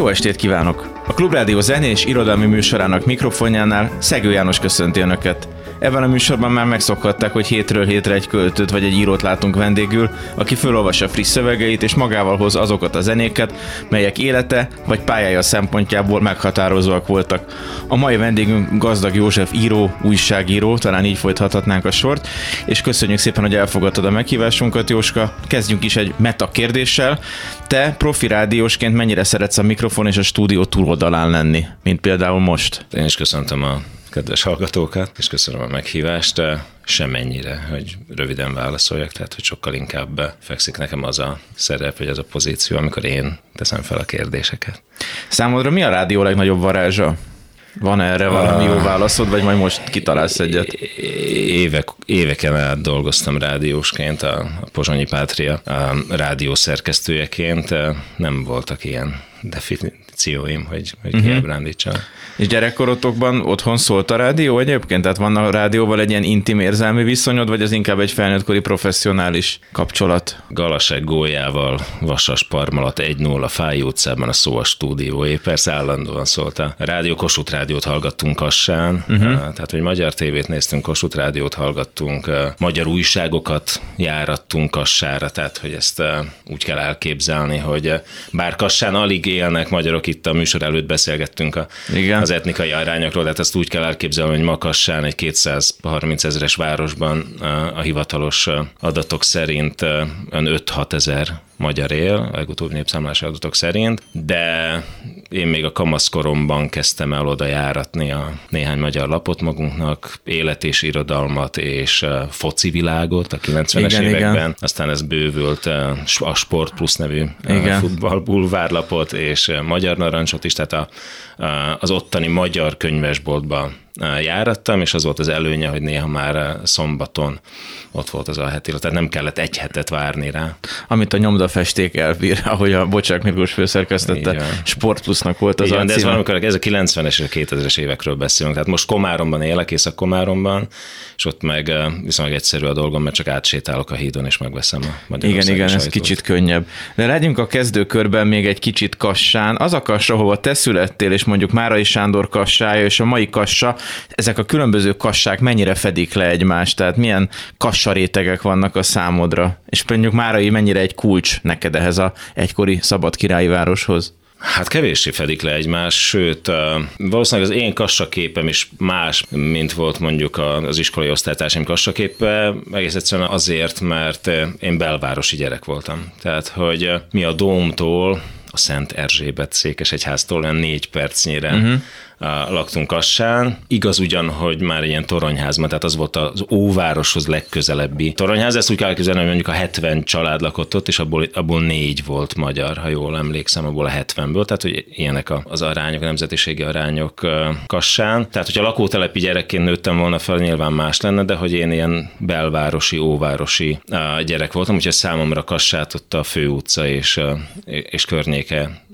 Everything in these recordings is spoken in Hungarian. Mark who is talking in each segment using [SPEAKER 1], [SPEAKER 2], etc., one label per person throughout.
[SPEAKER 1] Jó estét kívánok! A Klubrádió zené és irodalmi műsorának mikrofonjánál Szegő János köszönti Önöket. Ebben a műsorban már megszokhatták, hogy hétről hétre egy költőt vagy egy írót látunk vendégül, aki felolvassa friss szövegeit és magával hoz azokat a zenéket, melyek élete vagy pályája szempontjából meghatározóak voltak. A mai vendégünk Gazdag József író, újságíró, talán így folytathatnánk a sort, és köszönjük szépen, hogy elfogadtad a meghívásunkat, Jóska. Kezdjünk is egy meta kérdéssel. Te profi rádiósként mennyire szeretsz a mikrofon és a stúdió túloldalán lenni, mint például most?
[SPEAKER 2] Én is köszöntöm a kedves hallgatókat, és köszönöm a meghívást. Semennyire, hogy röviden válaszoljak, tehát hogy sokkal inkább fekszik nekem az a szerep, vagy az a pozíció, amikor én teszem fel a kérdéseket.
[SPEAKER 1] Számodra mi a rádió legnagyobb varázsa? Van erre valami jó válaszod, vagy majd most kitalálsz egyet?
[SPEAKER 2] Évek, éveken át dolgoztam rádiósként, a, a Pozsonyi Pátria a rádió szerkesztőjeként. Nem voltak ilyen definícióim, hogy, hogy uh-huh. kiábrándítsam.
[SPEAKER 1] És gyerekkorotokban otthon szólt a rádió egyébként? Tehát van a rádióval egy ilyen intim érzelmi viszonyod, vagy az inkább egy felnőttkori professzionális kapcsolat?
[SPEAKER 2] Galasek gólyával, Vasas Parmalat 1-0 a Fáj utcában a szó a stúdióé. Persze állandóan szólt a rádió, Kossuth rádiót hallgattunk Kassán, uh-huh. tehát hogy magyar tévét néztünk, Kossuth rádiót hallgattunk, magyar újságokat járattunk Kassára, tehát hogy ezt úgy kell elképzelni, hogy bár Kassán alig élnek magyarok, itt a műsor előtt beszélgettünk a, Igen. az etnikai arányokról, tehát ezt úgy kell elképzelni, hogy Makassán egy 230 ezeres városban a hivatalos adatok szerint 5-6 ezer magyar él, a legutóbbi népszámlási adatok szerint, de én még a kamaszkoromban kezdtem el oda járatni a néhány magyar lapot magunknak, élet és irodalmat és foci világot a 90-es igen, években, igen. aztán ez bővült a Sport Plus nevű igen. futballbulvárlapot és magyar narancsot is, tehát a, az ottani magyar könyvesboltba járattam, és az volt az előnye, hogy néha már szombaton ott volt az a heti, tehát nem kellett egy hetet várni rá.
[SPEAKER 1] Amit a nyomdafesték elbír, ahogy a Bocsák Miklós főszerkesztette, Sport Plusnak volt az
[SPEAKER 2] Igen, de ez valamikor ez a 90-es és a 2000-es évekről beszélünk. Tehát most Komáromban élek, Észak-Komáromban, és ott meg viszonylag egyszerű a dolgom, mert csak átsétálok a hídon, és megveszem a magyar
[SPEAKER 1] Igen, igen, sajtót. ez kicsit könnyebb. De legyünk a kezdőkörben még egy kicsit kassán. Az a kassa, hova te születtél, és mondjuk Márai Sándor kassája, és a mai kassa, ezek a különböző kassák mennyire fedik le egymást, tehát milyen kassarétegek vannak a számodra, és mondjuk Márai mennyire egy kulcs neked ehhez a egykori szabad királyi városhoz?
[SPEAKER 2] Hát kevéssé fedik le egymás, sőt, valószínűleg az én kassaképem is más, mint volt mondjuk az iskolai osztálytársaim kassaképe, egész egyszerűen azért, mert én belvárosi gyerek voltam. Tehát, hogy mi a Dómtól, a Szent Erzsébet székesegyháztól olyan négy percnyire uh-huh laktunk Kassán. Igaz ugyan, hogy már ilyen toronyházban, tehát az volt az óvároshoz legközelebbi toronyház. Ezt úgy kell elképzelni, hogy mondjuk a 70 család lakott ott, és abból, abból négy volt magyar, ha jól emlékszem, abból a 70-ből. Tehát, hogy ilyenek az arányok, a nemzetiségi arányok Kassán. Tehát, hogyha lakótelepi gyerekként nőttem volna fel, nyilván más lenne, de hogy én ilyen belvárosi, óvárosi gyerek voltam, úgyhogy számomra Kassát ott a főutca és, és környéke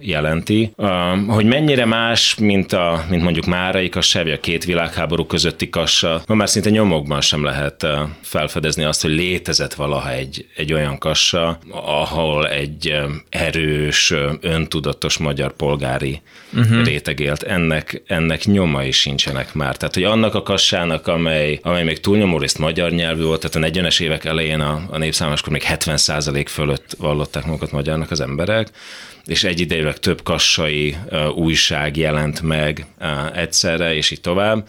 [SPEAKER 2] jelenti. Hogy mennyire más, mint, a, mint mondjuk Márai kassa, vagy a két világháború közötti kassa, ma már szinte nyomokban sem lehet felfedezni azt, hogy létezett valaha egy, egy olyan kassa, ahol egy erős, öntudatos magyar polgári uh-huh. réteg élt. Ennek, ennek nyomai sincsenek már. Tehát, hogy annak a kassának, amely, amely még túlnyomó részt magyar nyelvű volt, tehát a 40-es évek elején a, a népszámoskor még 70% fölött vallották magukat magyarnak az emberek, és egyidejűleg több kassai újság jelent meg egyszerre, és így tovább.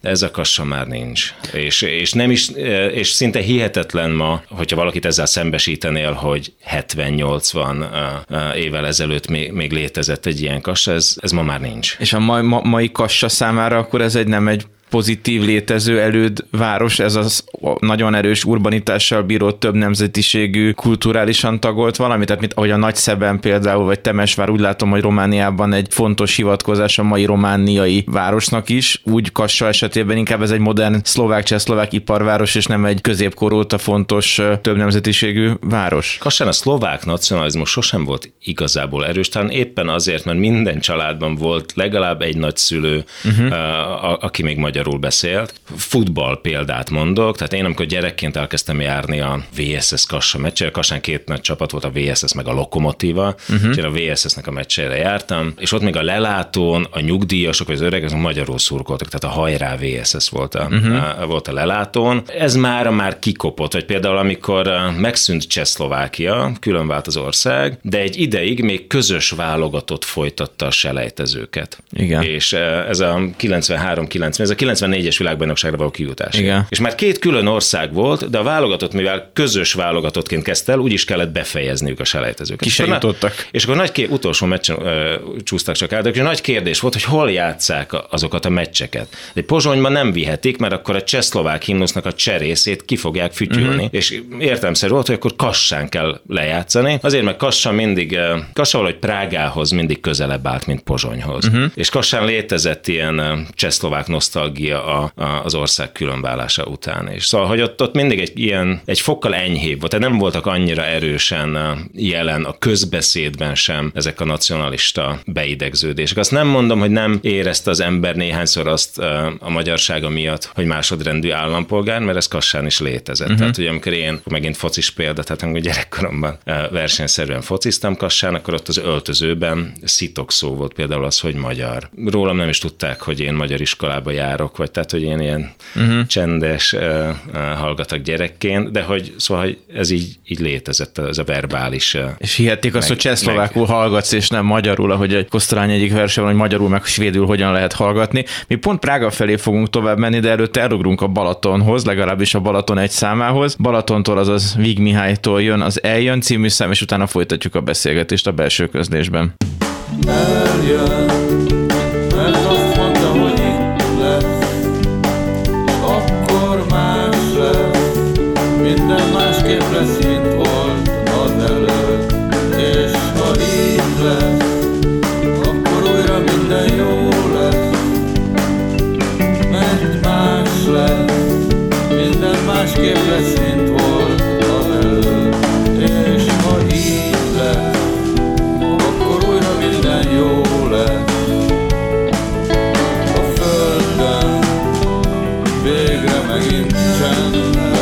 [SPEAKER 2] Ez a kassa már nincs. És, és, nem is, és szinte hihetetlen ma, hogyha valakit ezzel szembesítenél, hogy 70-80 évvel ezelőtt még, még létezett egy ilyen kassa, ez, ez ma már nincs.
[SPEAKER 1] És a ma, mai kassa számára akkor ez egy nem egy pozitív létező előd város, ez az nagyon erős urbanitással bíró több nemzetiségű, kulturálisan tagolt valami, tehát mint ahogy a Nagyszeben például, vagy Temesvár, úgy látom, hogy Romániában egy fontos hivatkozás a mai romániai városnak is, úgy Kassa esetében inkább ez egy modern szlovák-csehszlovák iparváros, és nem egy középkor óta fontos több nemzetiségű város.
[SPEAKER 2] Kassán a szlovák nacionalizmus sosem volt igazából erős, talán éppen azért, mert minden családban volt legalább egy nagyszülő, uh-huh. a, aki még magyarul beszélt. Futball példát mondok, tehát én amikor gyerekként elkezdtem járni a VSS Kassa meccsére, Kassán két nagy csapat volt, a VSS meg a Lokomotiva, uh-huh. és én a VSS-nek a meccsére jártam, és ott még a lelátón a nyugdíjasok vagy az öregek magyarul szurkoltak, tehát a hajrá VSS volt a, uh-huh. a, volt a lelátón. Ez már már kikopott, vagy például amikor megszűnt Csehszlovákia, külön vált az ország, de egy ideig még közös válogatott folytatta a selejtezőket.
[SPEAKER 1] Igen.
[SPEAKER 2] És ez a 93-90, ez a 94-es világbajnokságra való kijutás. Igen. És már két külön ország volt, de a válogatott, mivel közös válogatottként kezdte el, úgy is kellett befejezniük a selejtezőket.
[SPEAKER 1] Ki jutottak.
[SPEAKER 2] És akkor nagy ké- utolsó meccsen ö, csúsztak csak át, és nagy kérdés volt, hogy hol játszák azokat a meccseket. De Pozsonyban nem vihetik, mert akkor a csehszlovák himnusznak a cserészét ki fogják fütyülni. Uh-huh. És értelmszerű volt, hogy akkor Kassán kell lejátszani. Azért, mert Kassa mindig, Kassa valahogy Prágához mindig közelebb állt, mint Pozsonyhoz. Uh-huh. És Kassán létezett ilyen csehszlovák nosztalgia a, a, az ország különválása után. És szóval, hogy ott, ott mindig egy ilyen, egy fokkal enyhébb volt, tehát nem voltak annyira erősen jelen a közbeszédben sem ezek a nacionalista beidegződések. Azt nem mondom, hogy nem érezte az ember néhányszor azt a magyarsága miatt, hogy másodrendű állampolgár, mert ez Kassán is létezett. Uh-huh. Tehát, hogy amikor én megint focis példa, tehát amikor gyerekkoromban versenyszerűen fociztam Kassán, akkor ott az öltözőben szitok szó volt például az, hogy magyar. Rólam nem is tudták, hogy én magyar iskolába járok, vagy tehát, hogy én ilyen uh-huh. csendes uh, hallgatok gyerekként, de hogy szóval hogy ez így, így létezett, ez a verbális. Uh,
[SPEAKER 1] és hihették azt, hogy csehszlovákul hallgatsz, és nem magyarul, ahogy egy Kosztorány egyik verse van, hogy magyarul meg svédül hogyan lehet hallgatni. Mi pont Prága felé fogunk tovább menni, de előtte elugrunk a Balatonhoz, legalábbis a Balaton egy számához. Balatontól, azaz Vig Mihálytól jön az Eljön című szám, és utána folytatjuk a beszélgetést a belső közlésben. Eljön, végre megint csend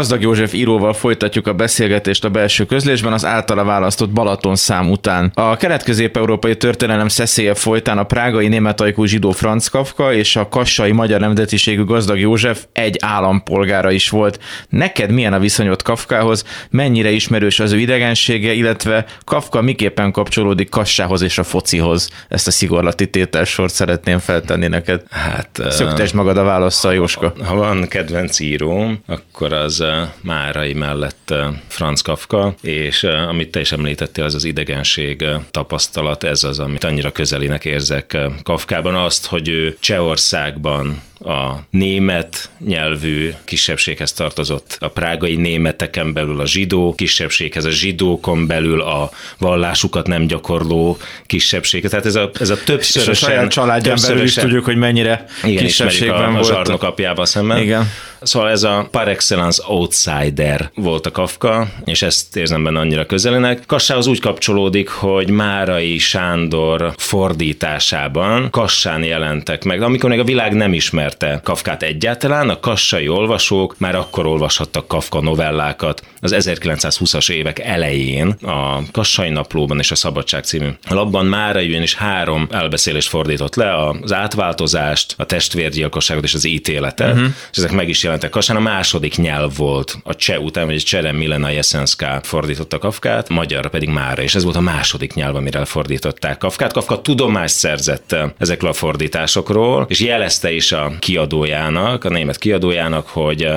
[SPEAKER 1] Gazdag József íróval folytatjuk a beszélgetést a belső közlésben az általa választott Balaton szám után. A kelet-közép-európai történelem szeszélye folytán a prágai németajkú zsidó Franz Kafka és a kassai magyar nemzetiségű Gazdag József egy állampolgára is volt. Neked milyen a viszonyod Kafkához, mennyire ismerős az ő idegensége, illetve Kafka miképpen kapcsolódik Kassához és a focihoz? Ezt a szigorlati tételsort szeretném feltenni neked. Hát, Szöktesd magad a válaszsal, Jóska.
[SPEAKER 2] Ha van kedvenc íróm, akkor az Márai mellett Franz Kafka, és amit te is említettél, az az idegenség tapasztalat, ez az, amit annyira közelinek érzek Kafkában, azt, hogy ő Csehországban a német nyelvű kisebbséghez tartozott, a prágai németeken belül a zsidó kisebbséghez, a zsidókon belül a vallásukat nem gyakorló kisebbség. Tehát ez a, ez a többszörösen... És a
[SPEAKER 1] saját családján belül is tudjuk, hogy mennyire
[SPEAKER 2] igen, kisebbségben a, a zsarnok apjával szemben.
[SPEAKER 1] Igen.
[SPEAKER 2] Szóval ez a par excellence outsider volt a Kafka, és ezt érzem benne annyira közelének. Kassához úgy kapcsolódik, hogy Márai Sándor fordításában Kassán jelentek meg, amikor még a világ nem ismerte Kafkát egyáltalán, a kassai olvasók már akkor olvashattak Kafka novellákat az 1920-as évek elején a Kassai Naplóban és a Szabadság című labban Márai is három elbeszélést fordított le, az átváltozást, a testvérgyilkosságot és az ítéletet, uh-huh. és ezek meg is jelentek Kassán. A második nyelv volt a cseh után, vagy Cserem Milena Jeszenszká fordította Kafkát, magyarra pedig Mára, és ez volt a második nyelv, amire fordították Kafkát. Kafka tudomást szerzett ezekről a fordításokról, és jelezte is a kiadójának, a német kiadójának, hogy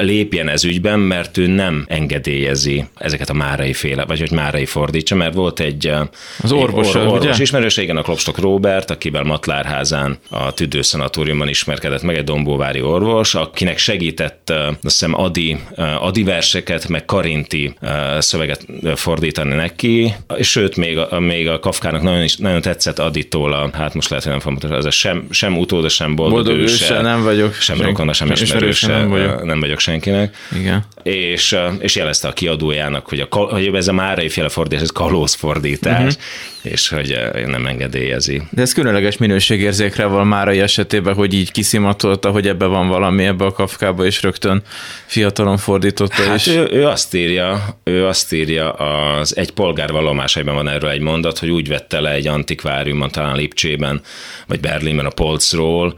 [SPEAKER 2] lépjen ez ügyben, mert ő nem engedélyezi ezeket a márai féle, vagy hogy márai fordítsa, mert volt egy,
[SPEAKER 1] az orvos,
[SPEAKER 2] or, orvos ismerős, igen, a Klopstok Robert, akivel Matlárházán a tüdőszanatóriumban ismerkedett meg egy dombóvári orvos, akinek segített azt hiszem Adi, Adi verseket, meg Karinti szöveget fordítani neki, és sőt, még a, még a Kafkának nagyon, is, nagyon tetszett Aditól, a, hát most lehet, hogy nem fogom ez a sem, sem utóda, sem boldog, boldog őse,
[SPEAKER 1] nem vagyok.
[SPEAKER 2] Sem rokona, sem ismerőse, nem vagyok. nem vagyok senkinek.
[SPEAKER 1] Igen.
[SPEAKER 2] És, és jelezte a kiadójának, hogy, a, hogy ez a Márai féle fordítás, ez kalózfordítás, uh-huh. és hogy nem engedélyezi.
[SPEAKER 1] De ez különleges minőségérzékre van Márai esetében, hogy így kiszimatolta, hogy ebbe van valami ebbe a Kafkába, és rögtön fiatalon fordította.
[SPEAKER 2] Hát
[SPEAKER 1] és...
[SPEAKER 2] ő, ő, azt írja, ő azt írja, az egy polgár vallomásaiban van erről egy mondat, hogy úgy vette le egy antikváriumon, talán Lipcsében, vagy Berlinben a polcról,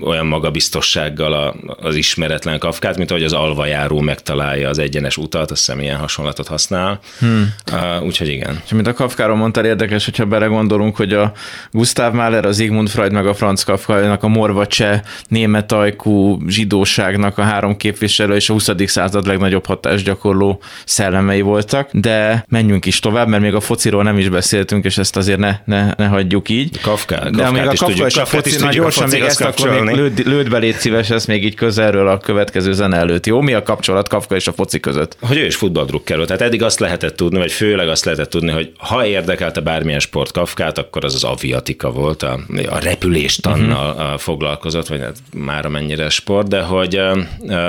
[SPEAKER 2] olyan magabiztossággal az ismeretlen Kafkát, mint ahogy az alvajáró megtalálja az egyenes utat, azt hiszem ilyen hasonlatot használ. Hmm. Uh, úgyhogy igen.
[SPEAKER 1] És mint a Kafkáról mondtál, érdekes, hogyha belegondolunk, hogy a Gustav Mahler, az Sigmund Freud meg a Franz Kafka, a morva cseh, német ajkú zsidóságnak a három képviselő és a 20. század legnagyobb hatásgyakorló szellemei voltak, de menjünk is tovább, mert még a fociról nem is beszéltünk, és ezt azért ne, ne, ne hagyjuk így.
[SPEAKER 2] Kafka,
[SPEAKER 1] de még a Kafka és a foci, na gyorsan még ezt akkor még lőd, lőd be, légy szíves, ezt még így közelről a következő zene előtt. Jó, mi a kapcsolat Kafka és a foci között?
[SPEAKER 2] Hogy ő is futballdrukkerő. Tehát eddig azt lehetett tudni, vagy főleg azt lehetett tudni, hogy ha érdekelte bármilyen sport Kafkát, akkor az az aviatika volt, a, a repüléstannal uh-huh. foglalkozott, vagy hát már mennyire sport, de hogy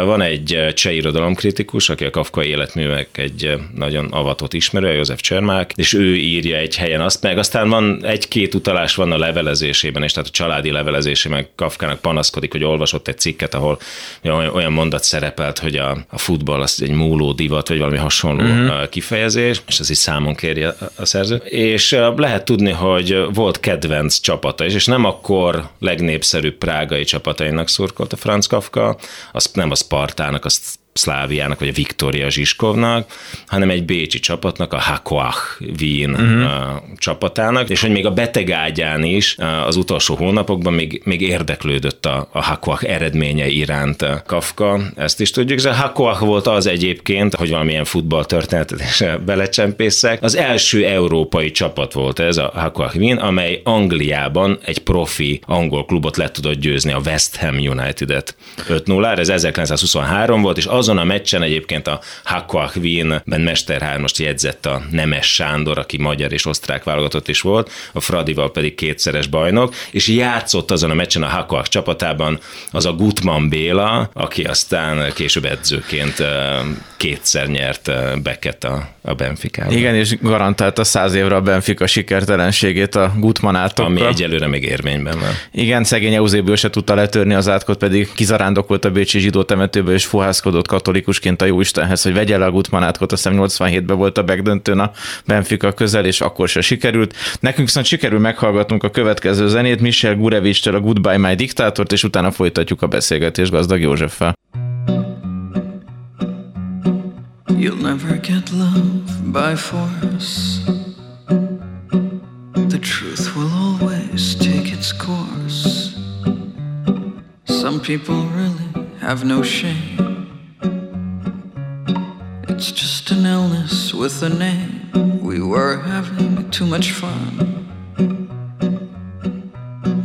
[SPEAKER 2] van egy cseh irodalomkritikus, aki a Kafka életművek egy nagyon avatott ismerő, József Csermák, és ő írja egy helyen azt meg, aztán van egy-két utalás van a levelezésében, és tehát a családi levelezésében Kafkának panaszkodik, hogy olvasott egy cikket, ahol olyan mondat szerepelt, hogy a, a futball az egy múló divat, vagy valami hasonló uh-huh. kifejezés, és ez is számon kéri a, a szerző. És lehet tudni, hogy volt kedvenc csapata is, és nem akkor legnépszerűbb prágai csapatainak szurkolt a Franz Kafka, az nem a Spartának, azt Szláviának, vagy a Viktória Zsiskovnak, hanem egy bécsi csapatnak, a Hakoach Wien uh-huh. csapatának, és hogy még a betegágyán is az utolsó hónapokban még, még érdeklődött a, a Hakoach eredménye iránt Kafka, ezt is tudjuk, és a Hakoach volt az egyébként, hogy valamilyen futballtörténetet is belecsempészek, az első európai csapat volt ez a Hakoach Wien, amely Angliában egy profi angol klubot le tudott győzni, a West Ham United-et. 5-0-ra, ez 1923 volt, és az azon a meccsen egyébként a Hakoach Wien-ben Mesterhármast jegyzett a Nemes Sándor, aki magyar és osztrák válogatott is volt, a Fradival pedig kétszeres bajnok, és játszott azon a meccsen a Hakoach csapatában az a Gutman Béla, aki aztán később edzőként kétszer nyert beket a, a Benfica.
[SPEAKER 1] Igen, és garantálta száz évre a Benfica sikertelenségét a Gutman átokkal.
[SPEAKER 2] Ami egyelőre még érvényben van.
[SPEAKER 1] Igen, szegény Eusébio se tudta letörni az átkot, pedig kizarándokolt a Bécsi zsidó temetőbe és fuhászkodott
[SPEAKER 3] katolikusként a Jóistenhez, hogy vegye le a Gutmanátkot, azt hiszem 87-ben volt a megdöntőn a Benfica közel, és akkor se sikerült. Nekünk viszont sikerül meghallgatnunk a következő zenét, Michel Gurevich-től a Goodbye My Diktátort, és utána folytatjuk a beszélgetést gazdag Józseffel. You'll never get love by force. The truth will always take its course. Some people really have no shame. With a name. We were having too much fun.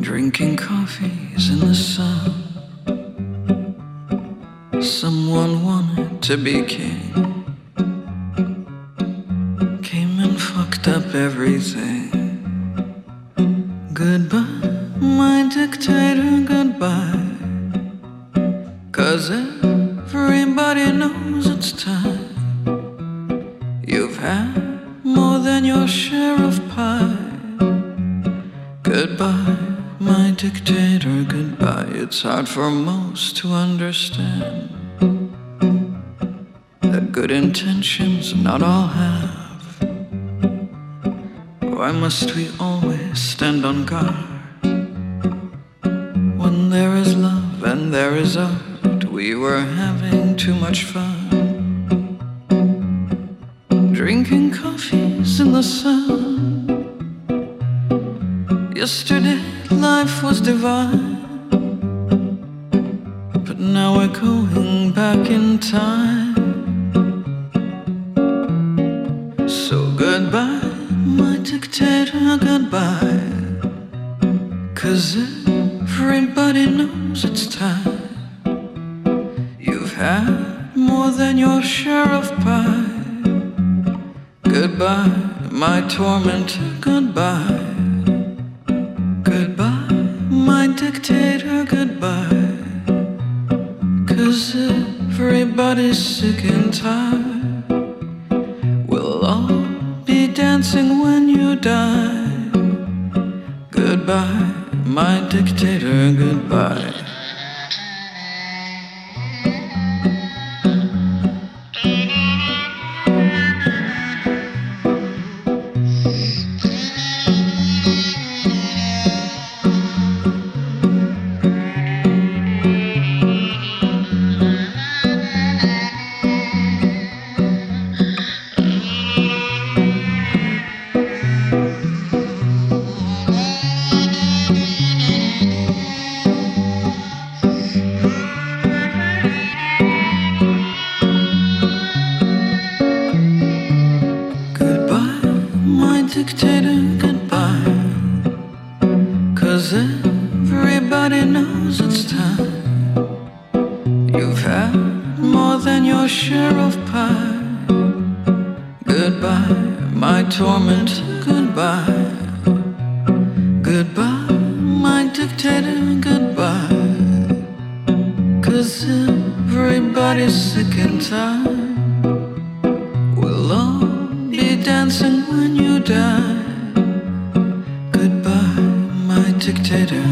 [SPEAKER 3] Drinking coffees in the sun. Someone wanted to be king. Must we always stand on guard when there is love and there is art? we were having too much fun. Drinking coffees in the sun. Yesterday life was divine. But now we're going back in time. So goodbye, my dictator, goodbye. Cause everybody knows it's time You've had more than your share of pie. Goodbye, my tormentor, goodbye. Goodbye, my dictator, goodbye. Cause everybody's sick and tired. die. Goodbye, my dictator, goodbye. When you die. Goodbye, my dictator,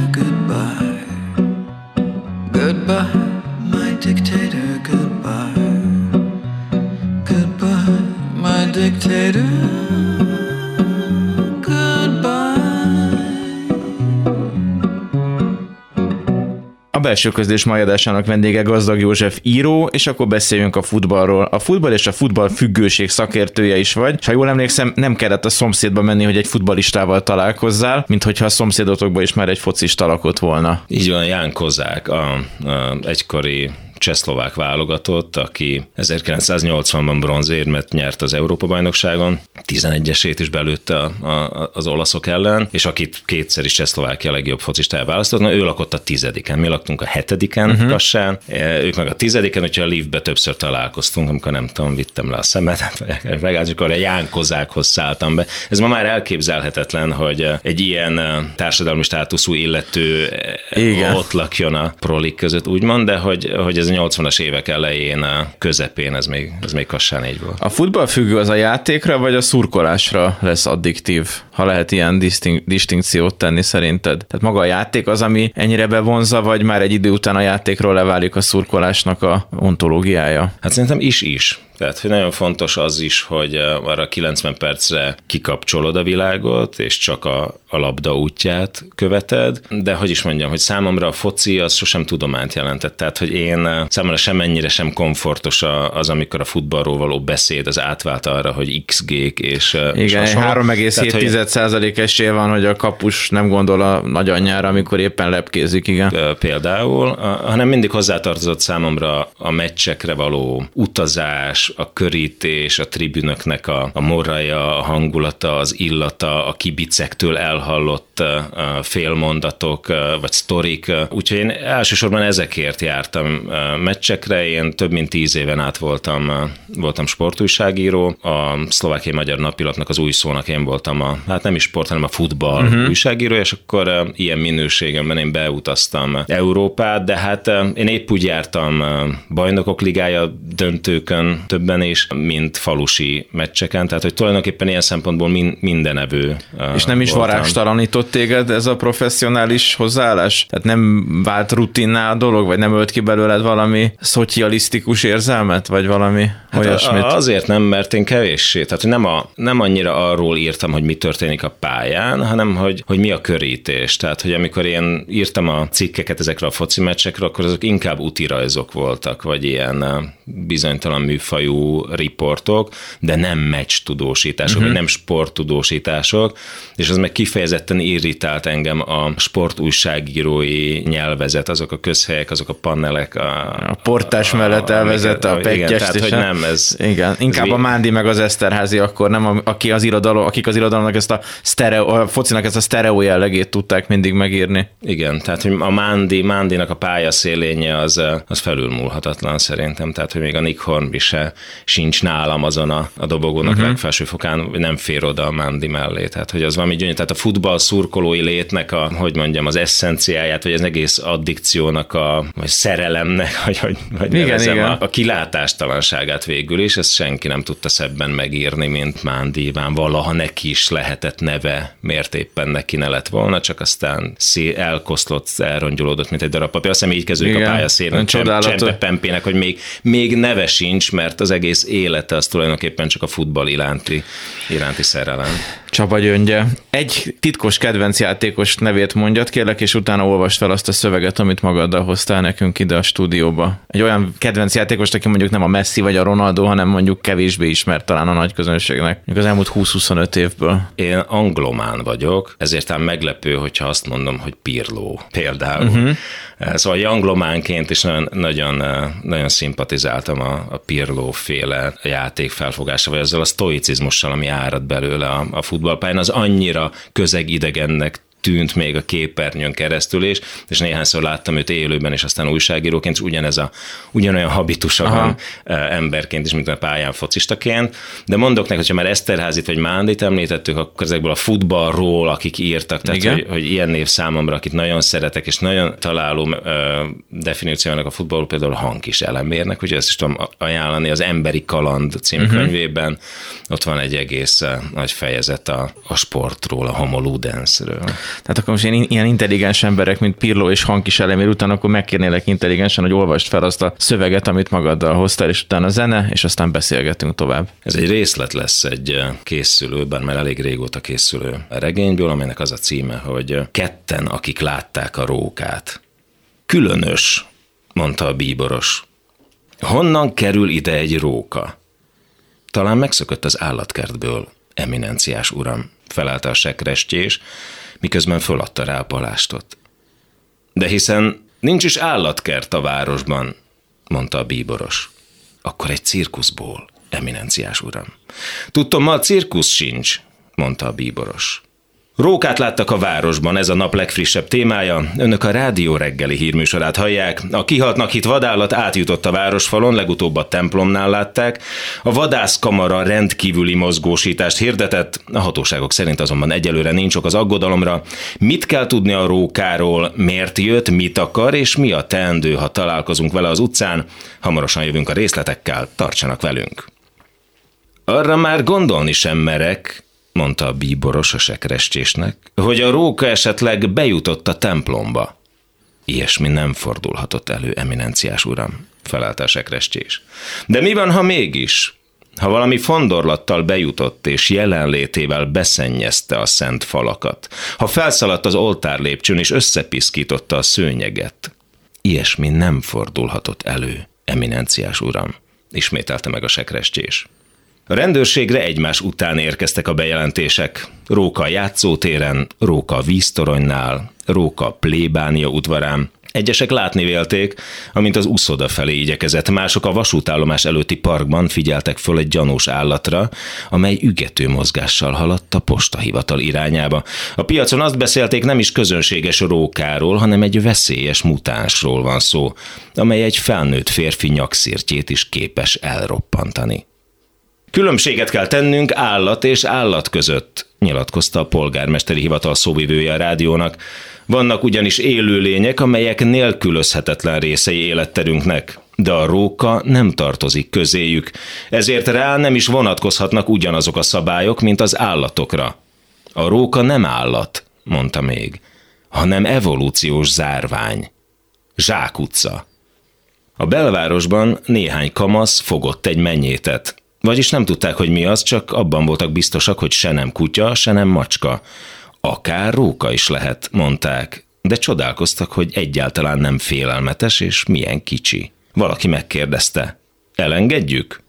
[SPEAKER 3] belső közlés majadásának vendége Gazdag József író, és akkor beszéljünk a futballról. A futball és a futball függőség szakértője is vagy, és ha jól emlékszem, nem kellett a szomszédba menni, hogy egy futbalistával találkozzál, mint hogyha a szomszédotokban is már egy focista lakott volna.
[SPEAKER 2] Így van, Ján Kozák, a, a egykori csehszlovák válogatott, aki 1980-ban bronzérmet nyert az Európa-bajnokságon, 11-esét is belőtte a, a, az olaszok ellen, és akit kétszer is Csehszlovákia legjobb focistája választott, na, ő lakott a tizediken, mi laktunk a hetediken uh-huh. Kassán, e, ők meg a tizediken, hogyha a liftbe többször találkoztunk, amikor nem tudom, vittem le a szemet, megállítjuk, amikor a jánkozákhoz szálltam be. Ez ma már elképzelhetetlen, hogy egy ilyen e, társadalmi státuszú illető e, Igen. ott lakjon a prolik között, úgymond, de hogy, hogy ez 80-as évek elején, a közepén ez még, ez még kassán így volt.
[SPEAKER 1] A futball függő az a játékra, vagy a szurkolásra lesz addiktív, ha lehet ilyen distinc- distinkciót tenni szerinted? Tehát maga a játék az, ami ennyire bevonza, vagy már egy idő után a játékról leválik a szurkolásnak a ontológiája?
[SPEAKER 2] Hát szerintem is-is. Tehát hogy nagyon fontos az is, hogy arra 90 percre kikapcsolod a világot, és csak a, a labda útját követed, de hogy is mondjam, hogy számomra a foci az sosem tudományt jelentett. Tehát, hogy én számomra sem ennyire sem komfortos az, amikor a futballról való beszéd az átvált arra, hogy XG-k és
[SPEAKER 1] Igen, 3,7% esély van, hogy a kapus nem gondol a nagyanyjára, amikor éppen lepkézik, igen.
[SPEAKER 2] Például, hanem mindig hozzátartozott számomra a meccsekre való utazás, a körítés, a tribünöknek a, a moraja, a hangulata, az illata, a kibicektől elhallott a félmondatok, vagy sztorik. Úgyhogy én elsősorban ezekért jártam meccsekre. Én több mint tíz éven át voltam, voltam sportújságíró. A szlovákiai magyar napilapnak az új szónak én voltam a, hát nem is sport, hanem a futball uh-huh. újságíró, és akkor ilyen minőségemben én beutaztam Európát, de hát én épp úgy jártam bajnokok ligája döntőkön, többen is, mint falusi meccseken, tehát hogy tulajdonképpen ilyen szempontból min, mindenevő.
[SPEAKER 1] És nem is voltam. Varázstalanított téged ez a professzionális hozzáállás? Tehát nem vált rutinná a dolog, vagy nem ölt ki belőled valami szocialisztikus érzelmet, vagy valami hát olyasmit?
[SPEAKER 2] Azért nem, mert én kevéssé, tehát nem, a, nem annyira arról írtam, hogy mi történik a pályán, hanem hogy, hogy mi a körítés. Tehát, hogy amikor én írtam a cikkeket ezekre a foci meccsekre, akkor azok inkább útirajzok voltak, vagy ilyen bizonytalan műfajú riportok, de nem meccs tudósítások, uh-huh. vagy nem sporttudósítások, és az meg kifejezetten irritált engem a sportújságírói nyelvezet, azok a közhelyek, azok a panelek. A,
[SPEAKER 1] a portás a, mellett elvezett a, a igen, tehát,
[SPEAKER 2] hogy nem, ez...
[SPEAKER 1] Igen, inkább ez a Mándi meg az Eszterházi akkor nem, a, aki az irodalom, akik az irodalomnak ezt a sztereo, a focinak ezt a sztereó jellegét tudták mindig megírni.
[SPEAKER 2] Igen, tehát hogy a Mándi, Mándinak a pályaszélénye az, az felülmúlhatatlan szerintem, tehát hogy még a Nick Hornby se sincs nálam azon a, a dobogónak uh-huh. legfelső fokán, nem fér oda a Mándi mellé. Tehát, hogy az valami gyönyörű. Tehát a futball szurkolói létnek a, hogy mondjam, az eszenciáját, vagy az egész addikciónak a, vagy szerelemnek, vagy hogy, vagy igen, igen. A, a kilátástalanságát végül is, ezt senki nem tudta szebben megírni, mint Mándi Iván. Valaha neki is lehetett neve, miért éppen neki ne lett volna, csak aztán szé, elkoszlott, elrongyolódott, mint egy darab papír. Azt hiszem így kezdődik a pályaszélen, Csempe Pempének, hogy még, még neve sincs, mert az egész élete az tulajdonképpen csak a futball iránti, iránti szerelem.
[SPEAKER 1] Csaba Gyöngye. Egy titkos kedvenc játékos nevét mondjat, kérlek, és utána olvast fel azt a szöveget, amit magaddal hoztál nekünk ide a stúdióba. Egy olyan kedvenc játékos, aki mondjuk nem a Messi vagy a Ronaldo, hanem mondjuk kevésbé ismert talán a nagy közönségnek. Az elmúlt 20-25 évből.
[SPEAKER 2] Én anglomán vagyok, ezért ám meglepő, hogyha azt mondom, hogy Pirló például. Uh-huh. Szóval anglománként is nagyon, nagyon, nagyon szimpatizáltam a, a Pirló féle játék felfogása, vagy azzal a stoicizmussal, ami árad belőle a, a futballpályán, az annyira közeg idegennek tűnt még a képernyőn keresztül is, és néhányszor láttam őt élőben, és aztán újságíróként, és ugyanez a, ugyanolyan habitusa Aha. van emberként is, mint a pályán focistaként. De mondok neki, hogyha már Eszterházit vagy Mándit említettük, akkor ezekből a futballról, akik írtak, tehát hogy, hogy, ilyen név számomra, akit nagyon szeretek, és nagyon találó uh, definíciónak a futballról, például a Hankis elemérnek, ugye ezt is tudom ajánlani, az Emberi Kaland című uh-huh. könyvében, ott van egy egész nagy fejezet a, a sportról, a homo ludensről.
[SPEAKER 1] Tehát akkor most én ilyen intelligens emberek, mint Pirlo és is elemér után, akkor megkérnélek intelligensen, hogy olvast fel azt a szöveget, amit magaddal hoztál, és utána a zene, és aztán beszélgetünk tovább.
[SPEAKER 2] Ez egy részlet lesz egy eh, készülőben, mert elég régóta készülő regényből, amelynek az a címe, hogy eh, ketten, akik látták a rókát. Különös, mondta a bíboros. Honnan kerül ide egy róka? Talán megszökött az állatkertből, eminenciás uram, felelte a sekrestjés, miközben föladta rá a palástot. De hiszen nincs is állatkert a városban, mondta a bíboros. Akkor egy cirkuszból, eminenciás uram. Tudtom, ma a cirkusz sincs, mondta a bíboros. Rókát láttak a városban, ez a nap legfrissebb témája. Önök a rádió reggeli hírműsorát hallják. A kihaltnak hit vadállat átjutott a városfalon, legutóbb a templomnál látták. A vadászkamara rendkívüli mozgósítást hirdetett, a hatóságok szerint azonban egyelőre nincs ok az aggodalomra. Mit kell tudni a rókáról, miért jött, mit akar, és mi a teendő, ha találkozunk vele az utcán? Hamarosan jövünk a részletekkel, tartsanak velünk. Arra már gondolni sem merek, mondta a bíboros a sekrestésnek, hogy a róka esetleg bejutott a templomba. Ilyesmi nem fordulhatott elő, eminenciás uram, felállt a sekrestés. De mi van, ha mégis? Ha valami fondorlattal bejutott és jelenlétével beszennyezte a szent falakat, ha felszaladt az oltár lépcsőn és összepiszkította a szőnyeget, ilyesmi nem fordulhatott elő, eminenciás uram, ismételte meg a sekrestés. A rendőrségre egymás után érkeztek a bejelentések. Róka játszótéren, Róka víztoronynál, Róka plébánia udvarán. Egyesek látni vélték, amint az úszoda felé igyekezett, mások a vasútállomás előtti parkban figyeltek föl egy gyanús állatra, amely ügető mozgással haladt a postahivatal irányába. A piacon azt beszélték, nem is közönséges rókáról, hanem egy veszélyes mutánsról van szó, amely egy felnőtt férfi nyakszirtjét is képes elroppantani. Különbséget kell tennünk állat és állat között, nyilatkozta a polgármesteri hivatal szóvivője a rádiónak. Vannak ugyanis élőlények, amelyek nélkülözhetetlen részei életterünknek, de a róka nem tartozik közéjük, ezért rá nem is vonatkozhatnak ugyanazok a szabályok, mint az állatokra. A róka nem állat, mondta még, hanem evolúciós zárvány. Zsákutca. A belvárosban néhány kamasz fogott egy mennyétet, vagyis nem tudták, hogy mi az, csak abban voltak biztosak, hogy se nem kutya, se nem macska. Akár róka is lehet, mondták, de csodálkoztak, hogy egyáltalán nem félelmetes és milyen kicsi. Valaki megkérdezte, elengedjük?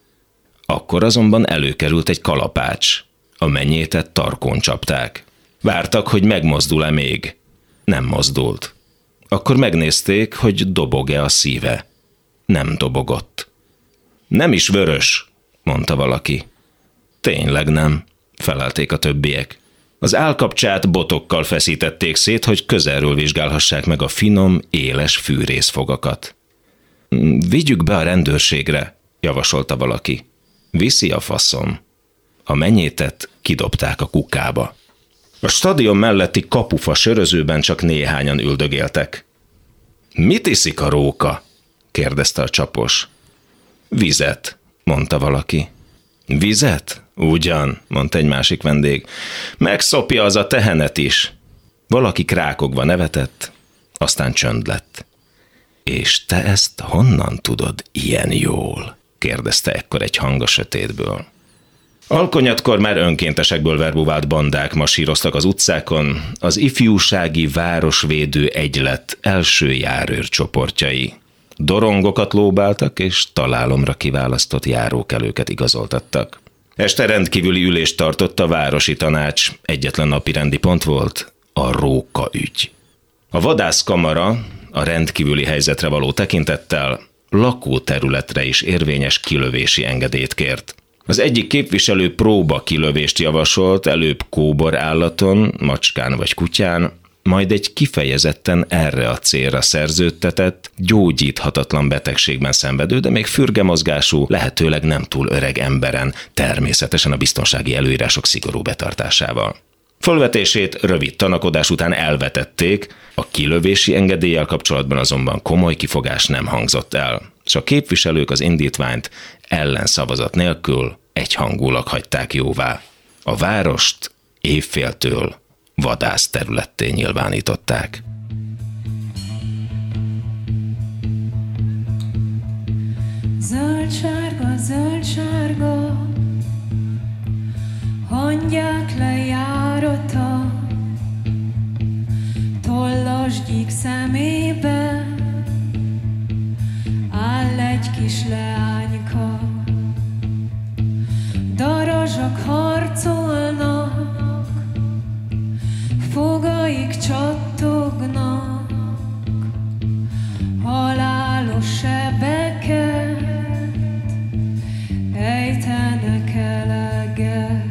[SPEAKER 2] Akkor azonban előkerült egy kalapács. A mennyétet tarkon csapták. Vártak, hogy megmozdul-e még. Nem mozdult. Akkor megnézték, hogy dobog-e a szíve. Nem dobogott. Nem is vörös, mondta valaki. Tényleg nem, felelték a többiek. Az állkapcsát botokkal feszítették szét, hogy közelről vizsgálhassák meg a finom, éles fűrészfogakat. Vigyük be a rendőrségre, javasolta valaki. Viszi a faszom. A mennyétet kidobták a kukába. A stadion melletti kapufa sörözőben csak néhányan üldögéltek. Mit iszik a róka? kérdezte a csapos. Vizet, mondta valaki. Vizet? Ugyan, mondta egy másik vendég. Megszopja az a tehenet is. Valaki krákogva nevetett, aztán csönd lett. És te ezt honnan tudod ilyen jól? kérdezte ekkor egy hang a sötétből. Alkonyatkor már önkéntesekből verbuvált bandák masíroztak az utcákon, az ifjúsági városvédő egylet első járőr csoportjai. Dorongokat lóbáltak, és találomra kiválasztott járókelőket igazoltattak. Este rendkívüli ülést tartott a városi tanács. Egyetlen napi rendi pont volt a róka ügy. A vadászkamara a rendkívüli helyzetre való tekintettel lakóterületre is érvényes kilövési engedélyt kért. Az egyik képviselő próba kilövést javasolt előbb kóbor állaton, macskán vagy kutyán, majd egy kifejezetten erre a célra szerződtetett, gyógyíthatatlan betegségben szenvedő, de még fürgemozgású, lehetőleg nem túl öreg emberen, természetesen a biztonsági előírások szigorú betartásával. Fölvetését rövid tanakodás után elvetették, a kilövési engedéllyel kapcsolatban azonban komoly kifogás nem hangzott el, és a képviselők az indítványt ellenszavazat nélkül egyhangulag hagyták jóvá. A várost évféltől vadász területté nyilvánították.
[SPEAKER 4] Zöld sárga, hangyák lejárata, tollas gyík szemébe, áll egy kis leányka, darazsak harcolnak, fogaik csattognak, halálos sebeket ejtenek eleget.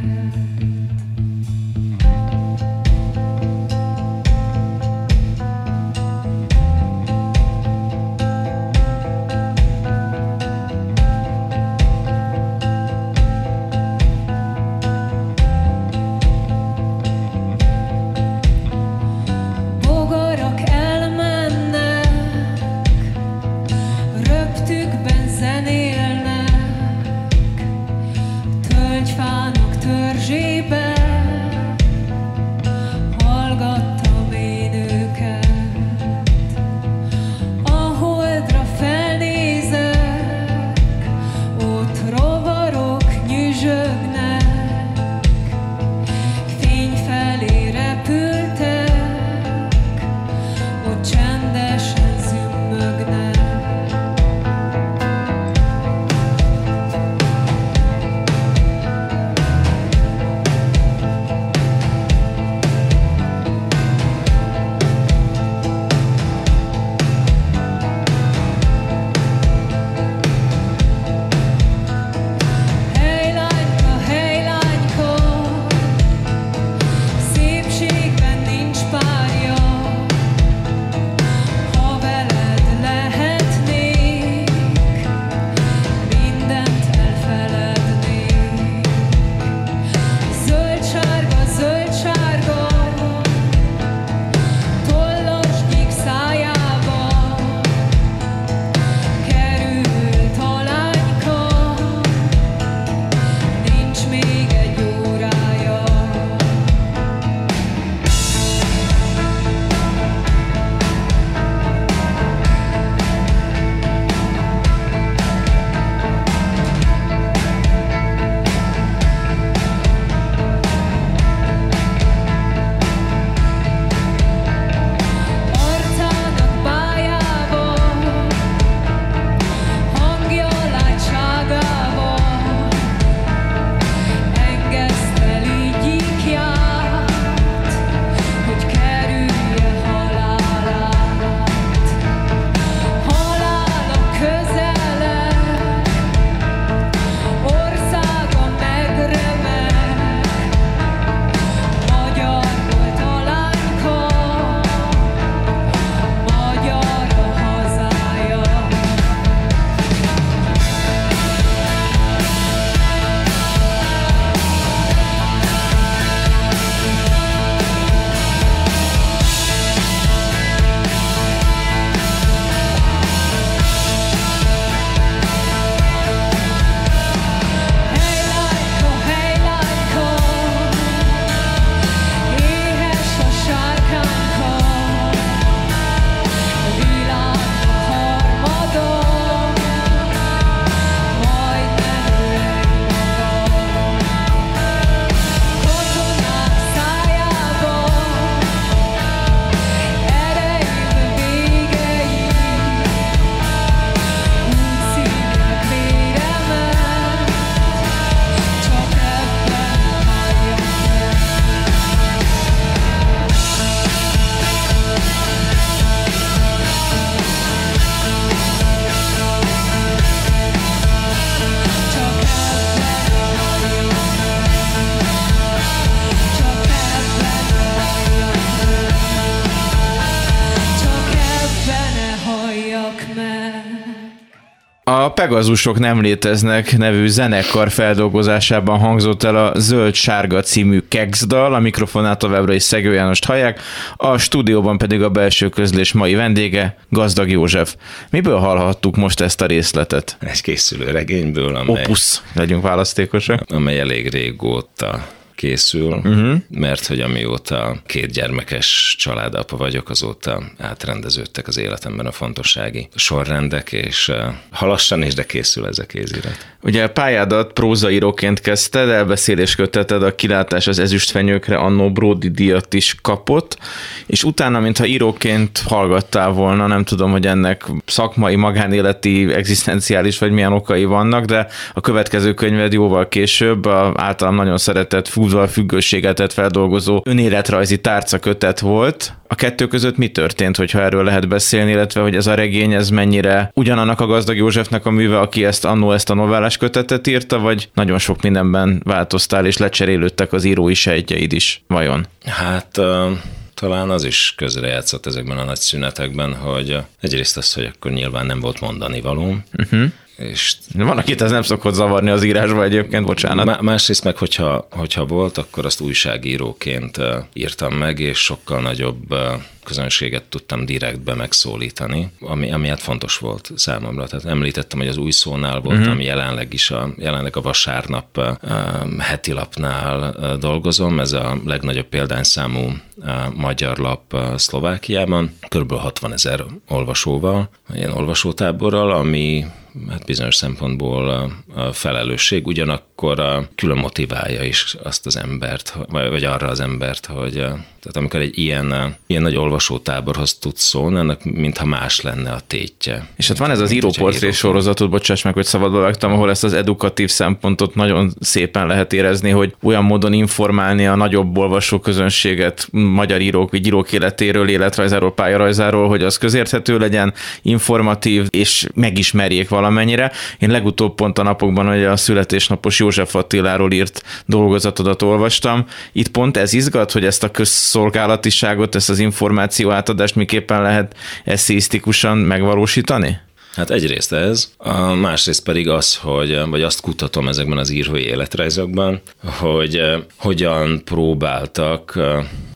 [SPEAKER 1] Pegazusok nem léteznek nevű zenekar feldolgozásában hangzott el a Zöld Sárga című Keksdal, a mikrofonát továbbra is Szegő Jánost hallják, a stúdióban pedig a belső közlés mai vendége, Gazdag József. Miből hallhattuk most ezt a részletet?
[SPEAKER 2] Egy készülő regényből, amely,
[SPEAKER 1] Opus, legyünk választékosak.
[SPEAKER 2] amely elég régóta készül, uh-huh. mert hogy amióta két gyermekes családapa vagyok, azóta átrendeződtek az életemben a fontossági sorrendek, és uh, halassan is, de készül ez a kézirat.
[SPEAKER 1] Ugye a pályádat prózaíróként kezdted, elbeszélés köteted a kilátás az ezüstfenyőkre annó Brody díjat is kapott, és utána, mintha íróként hallgattál volna, nem tudom, hogy ennek szakmai, magánéleti, egzisztenciális vagy milyen okai vannak, de a következő könyved jóval később, a általam nagyon szeretett fúzval függőséget feldolgozó önéletrajzi tárca kötet volt. A kettő között mi történt, hogyha erről lehet beszélni, illetve hogy ez a regény, ez mennyire ugyanannak a gazdag Józsefnek a műve, aki ezt annó ezt a novellás kötetet írta, vagy nagyon sok mindenben változtál, és lecserélődtek az írói sejtjeid is, vajon?
[SPEAKER 2] Hát uh, talán az is közrejátszott ezekben a nagy szünetekben, hogy egyrészt az, hogy akkor nyilván nem volt mondani valóm, uh-huh. És
[SPEAKER 1] Van, akit ez nem szokott zavarni az írásba egyébként, bocsánat.
[SPEAKER 2] Má- másrészt meg, hogyha, hogyha volt, akkor azt újságíróként írtam meg, és sokkal nagyobb közönséget tudtam direktbe megszólítani, ami, ami hát fontos volt számomra. Tehát említettem, hogy az új szónál voltam, uh-huh. jelenleg is a, jelenleg a vasárnap uh, heti lapnál uh, dolgozom, ez a legnagyobb példányszámú uh, magyar lap uh, Szlovákiában, kb. 60 ezer olvasóval, ilyen olvasótáborral, ami hát bizonyos szempontból a, a felelősség, ugyanakkor a külön motiválja is azt az embert, vagy, arra az embert, hogy tehát amikor egy ilyen, ilyen nagy olvasótáborhoz tudsz szólni, annak mintha más lenne a tétje.
[SPEAKER 1] És hát van ez az íróportré sorozatod, bocsáss meg, hogy szabadba vágtam, ahol ezt az edukatív szempontot nagyon szépen lehet érezni, hogy olyan módon informálni a nagyobb olvasó közönséget magyar írók, vagy írók életéről, életrajzáról, pályarajzáról, hogy az közérthető legyen, informatív, és megismerjék valamennyire. Én legutóbb pont a napokban, hogy a születésnapos József Attiláról írt dolgozatodat olvastam. Itt pont ez izgat, hogy ezt a közszolgálatiságot, ezt az információ átadást miképpen lehet eszéisztikusan megvalósítani?
[SPEAKER 2] Hát egyrészt ez, a másrészt pedig az, hogy, vagy azt kutatom ezekben az írói életrajzokban, hogy hogyan próbáltak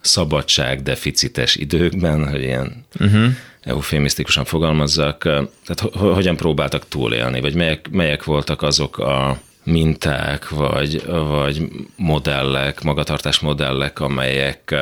[SPEAKER 2] szabadságdeficites időkben, hogy ilyen uh-huh. eufémisztikusan fogalmazzak, tehát hogyan próbáltak túlélni, vagy melyek, melyek voltak azok a minták, vagy, vagy modellek, magatartás modellek, amelyek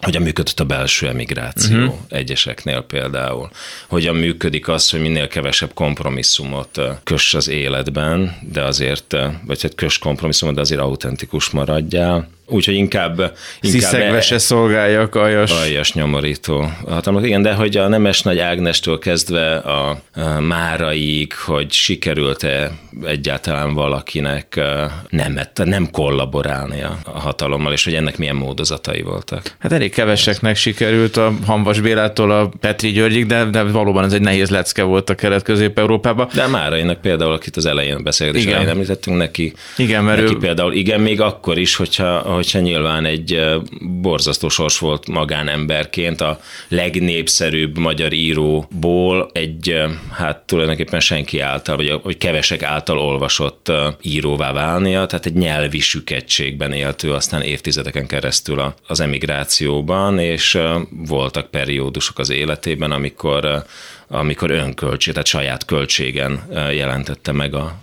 [SPEAKER 2] hogyan működött a belső emigráció uh-huh. egyeseknél például. Hogyan működik az, hogy minél kevesebb kompromisszumot kös az életben, de azért, vagy hát kös kompromisszumot, de azért autentikus maradjál. Úgyhogy inkább... inkább
[SPEAKER 1] Sziszegve se szolgálja aljas.
[SPEAKER 2] Aljas nyomorító hatalmak. Igen, de hogy a Nemes Nagy Ágnestől kezdve a, a Máraig, hogy sikerült-e egyáltalán valakinek nemet, nem kollaborálni a, hatalommal, és hogy ennek milyen módozatai voltak.
[SPEAKER 1] Hát elég keveseknek sikerült a Hanvas Bélától a Petri Györgyig, de, de valóban ez egy nehéz lecke volt a kelet-közép-európában.
[SPEAKER 2] De Márainak például, akit az elején beszélgetés elején említettünk neki,
[SPEAKER 1] igen, mert
[SPEAKER 2] neki
[SPEAKER 1] ő...
[SPEAKER 2] például igen, még akkor is, hogyha hogyha nyilván egy borzasztó sors volt magánemberként, a legnépszerűbb magyar íróból egy, hát tulajdonképpen senki által, vagy, vagy kevesek által olvasott íróvá válnia, tehát egy nyelvi süketségben élt ő aztán évtizedeken keresztül az emigrációban, és voltak periódusok az életében, amikor amikor önköltség, tehát saját költségen jelentette meg a,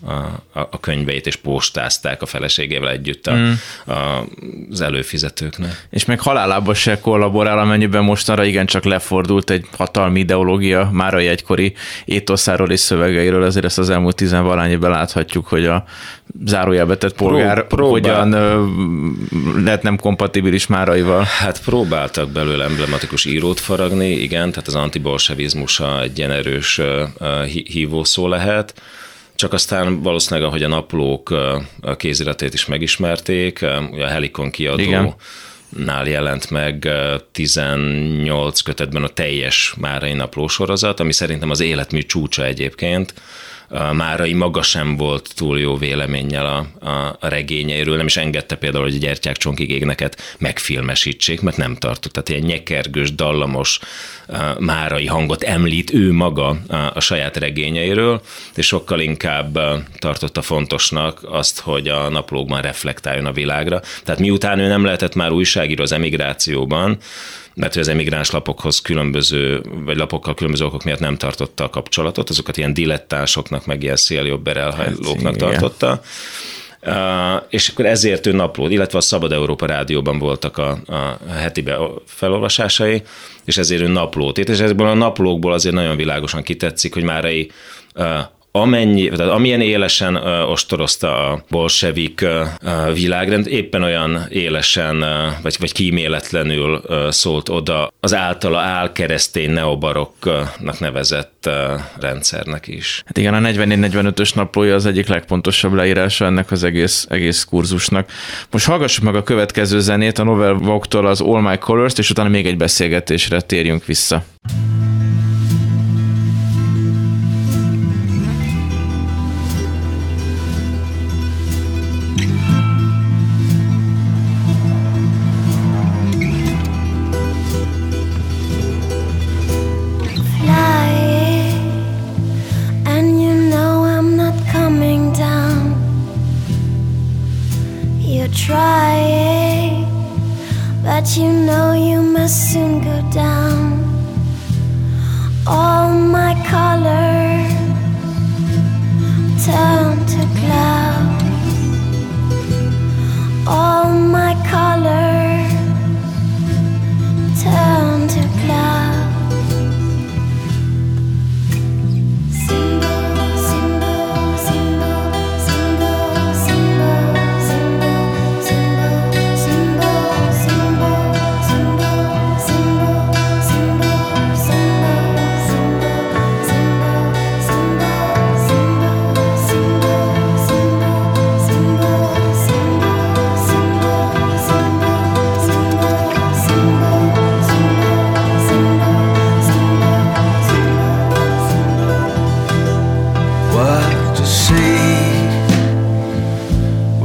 [SPEAKER 2] a, a könyveit, és postázták a feleségével együtt a, mm. a, az előfizetőknek.
[SPEAKER 1] És még halálában se kollaborál, amennyiben mostanra igencsak lefordult egy hatalmi ideológia már a egykori étoszáról és szövegeiről, azért ezt az elmúlt tizenvalányiben láthatjuk, hogy a zárójelbe tett polgár Pró- hogyan lett nem kompatibilis Máraival.
[SPEAKER 2] Hát próbáltak belőle emblematikus írót faragni, igen, tehát az antibolsevizmusa egy ilyen erős hívó szó lehet, csak aztán valószínűleg, ahogy a naplók kéziratét is megismerték, a Helikon kiadó Igen. nál jelent meg 18 kötetben a teljes Márai napló sorozat, ami szerintem az életmű csúcsa egyébként, Márai maga sem volt túl jó véleménnyel a, a, a regényeiről, nem is engedte például, hogy a gyertyák csonkig égneket megfilmesítsék, mert nem tartott. Tehát ilyen nyekergős, dallamos márai hangot említ ő maga a, a saját regényeiről, és sokkal inkább tartotta fontosnak azt, hogy a naplókban reflektáljon a világra. Tehát miután ő nem lehetett már újságíró az emigrációban, mert az emigráns lapokhoz különböző, vagy lapokkal különböző okok miatt nem tartotta a kapcsolatot, azokat ilyen dilettánsoknak, meg ilyen széljobber elhajlóknak hát, tartotta. Uh, és akkor ezért ő naplód, illetve a Szabad Európa Rádióban voltak a, a heti felolvasásai, és ezért ő naplót írt, és ezekből a naplókból azért nagyon világosan kitetszik, hogy már egy uh, amennyi, tehát amilyen élesen uh, ostorozta a bolsevik világrend, éppen olyan élesen, uh, vagy, vagy kíméletlenül szólt oda az általa álkeresztény neobarokknak nevezett rendszernek is.
[SPEAKER 5] Hát igen, a 44-45-ös naplója az egyik legpontosabb leírása ennek az egész, egész kurzusnak. Most hallgassuk meg a következő zenét, a Novel Vogue-tól az All My Colors-t, és utána még egy beszélgetésre térjünk vissza.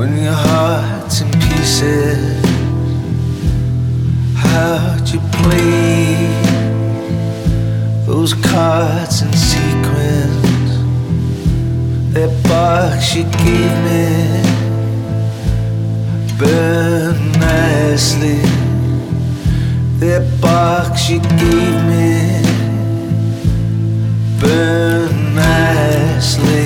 [SPEAKER 6] When your heart's in pieces, how'd you play those cards in sequence? That box you gave me burned nicely. That box you gave me burned nicely.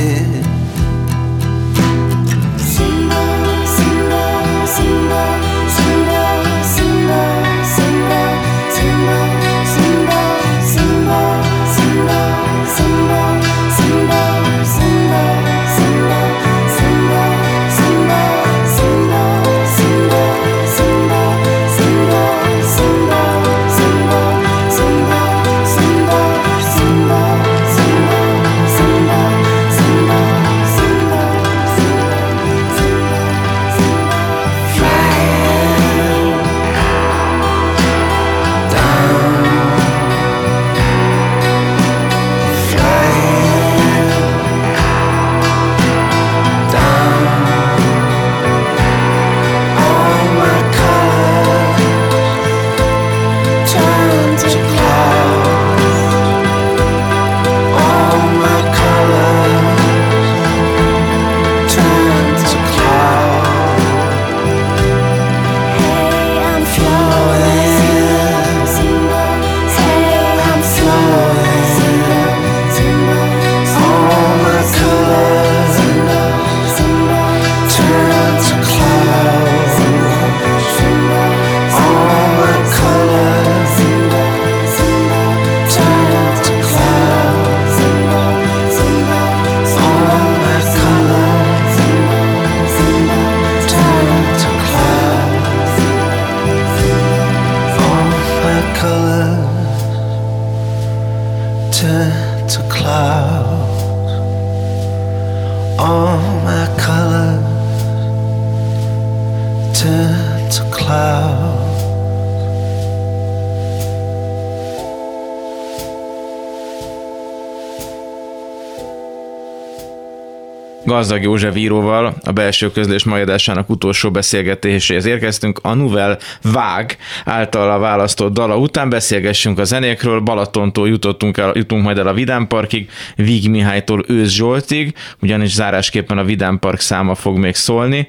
[SPEAKER 1] Gazdag József íróval a belső közlés majadásának utolsó beszélgetéséhez érkeztünk. A Nuvel Vág által a választott dala után beszélgessünk a zenékről. Balatontól jutottunk el, jutunk majd el a Vidám Parkig, Víg Mihálytól Ősz Zsoltig, ugyanis zárásképpen a Vidám Park száma fog még szólni.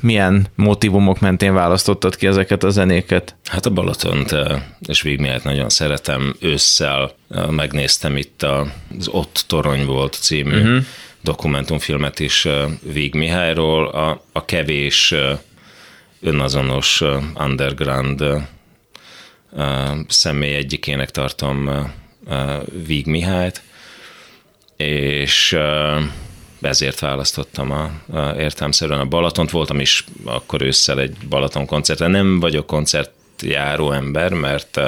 [SPEAKER 1] Milyen motivumok mentén választottad ki ezeket a zenéket?
[SPEAKER 2] Hát a Balatont és Víg Mihályt nagyon szeretem. Ősszel megnéztem itt az Ott Torony volt című uh-huh dokumentumfilmet is Víg Mihályról, a, a kevés önazonos underground személy egyikének tartom Víg Mihályt, és ezért választottam a, a értelmszerűen a Balatont. Voltam is akkor ősszel egy Balaton koncerten. Nem vagyok koncertjáró ember, mert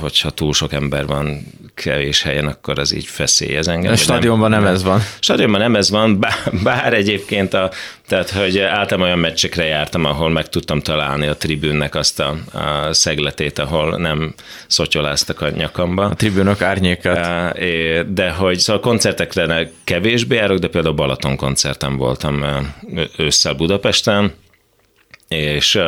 [SPEAKER 2] hogyha túl sok ember van kevés helyen, akkor az így feszélyez engem.
[SPEAKER 1] A stadionban nem, nem ez van.
[SPEAKER 2] Stadionban nem ez van, bár, bár egyébként, a, tehát hogy általában olyan meccsekre jártam, ahol meg tudtam találni a tribűnnek azt a, a szegletét, ahol nem szotyoláztak a nyakamba.
[SPEAKER 1] A tribűnök árnyékát.
[SPEAKER 2] De hogy szóval koncertekre kevésbé járok, de például Balaton koncerten voltam ősszel Budapesten, és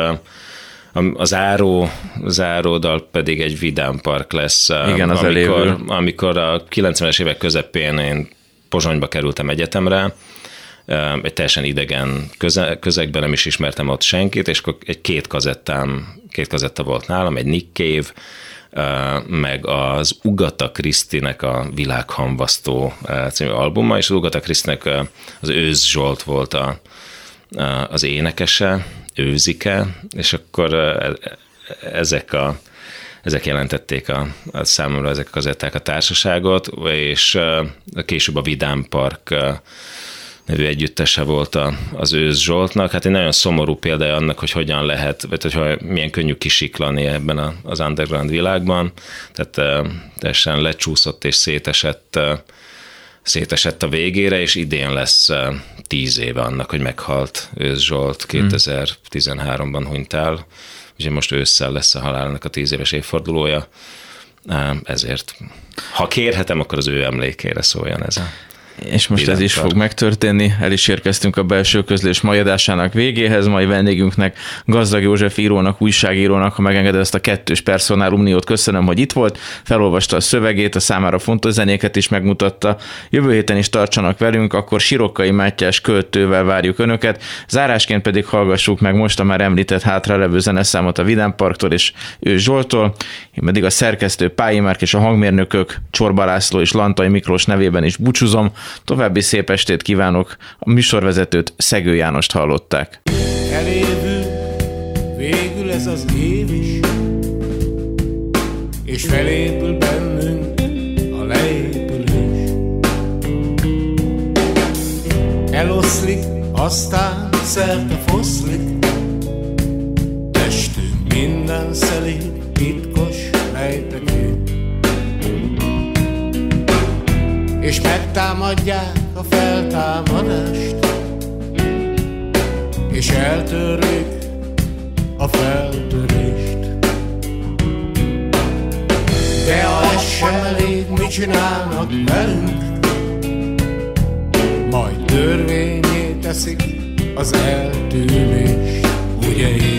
[SPEAKER 2] a záró, záródal pedig egy vidám park lesz.
[SPEAKER 1] Igen, az
[SPEAKER 2] amikor, amikor a 90-es évek közepén én Pozsonyba kerültem egyetemre, egy teljesen idegen közegben, nem is ismertem ott senkit, és akkor egy két kazettám, két kazetta volt nálam, egy Nick Cave, meg az Ugata Krisztinek a világhamvasztó című albuma, és az Ugata Krisztinek az Őz Zsolt volt a, az énekese, őzike, és akkor ezek a ezek jelentették a, a számomra ezek kazetták a társaságot, és később a Vidám Park nevű együttese volt a, az Őz Zsoltnak. Hát egy nagyon szomorú példája annak, hogy hogyan lehet, vagy hogy milyen könnyű kisiklani ebben az underground világban. Tehát teljesen lecsúszott és szétesett szétesett a végére, és idén lesz tíz éve annak, hogy meghalt. Ősz Zsolt, 2013-ban hunyt el, ugye most ősszel lesz a halálnak a tíz éves évfordulója, ezért ha kérhetem, akkor az ő emlékére szóljon ez a
[SPEAKER 1] és most ez is fog megtörténni. El is érkeztünk a belső közlés majadásának végéhez, mai vendégünknek, Gazdag József írónak, újságírónak, ha megengedett ezt a kettős personálumniót, köszönöm, hogy itt volt, felolvasta a szövegét, a számára fontos zenéket is megmutatta. Jövő héten is tartsanak velünk, akkor Sirokkai Mátyás költővel várjuk Önöket, zárásként pedig hallgassuk meg most a már említett hátralevő zeneszámot a Vidám Parktól és ő Zsoltól, én pedig a szerkesztő Pályi Márk és a hangmérnökök Csorba László és Lantai Miklós nevében is búcsúzom. További szép estét kívánok, a műsorvezetőt Szegő Jánost hallották. Elévül végül ez az év is, és felépül bennünk a leépülés. Eloszlik, aztán szerte foszlik, testünk minden szelít, titkos és megtámadják a feltámadást, és eltörlik a feltörést. De ha ez sem elég, mit csinálnak velünk? Majd törvényé teszik az eltűnést, ugye édes,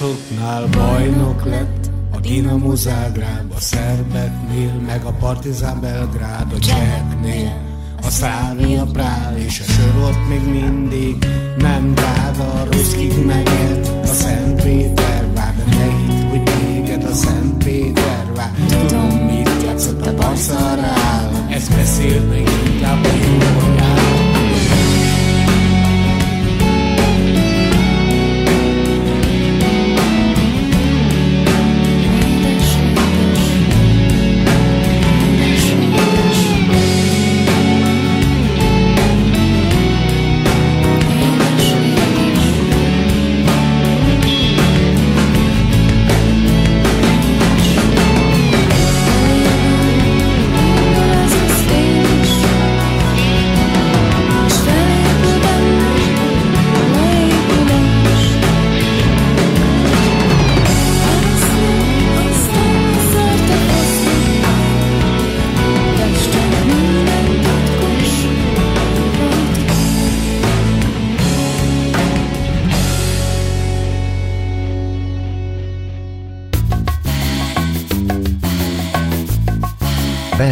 [SPEAKER 7] csapatoknál bajnok lett A Dinamo Zágráb, a szerbeknél Meg a Partizán Belgrád, a cseheknél a Szlávia Prál és a sorot még mindig nem drága, a Ruszkig megélt a Szent Péter vár, de ne hidd, hogy téged a Szent Péter vár. Tudom, mit játszott a Barca ez beszél meg inkább a jó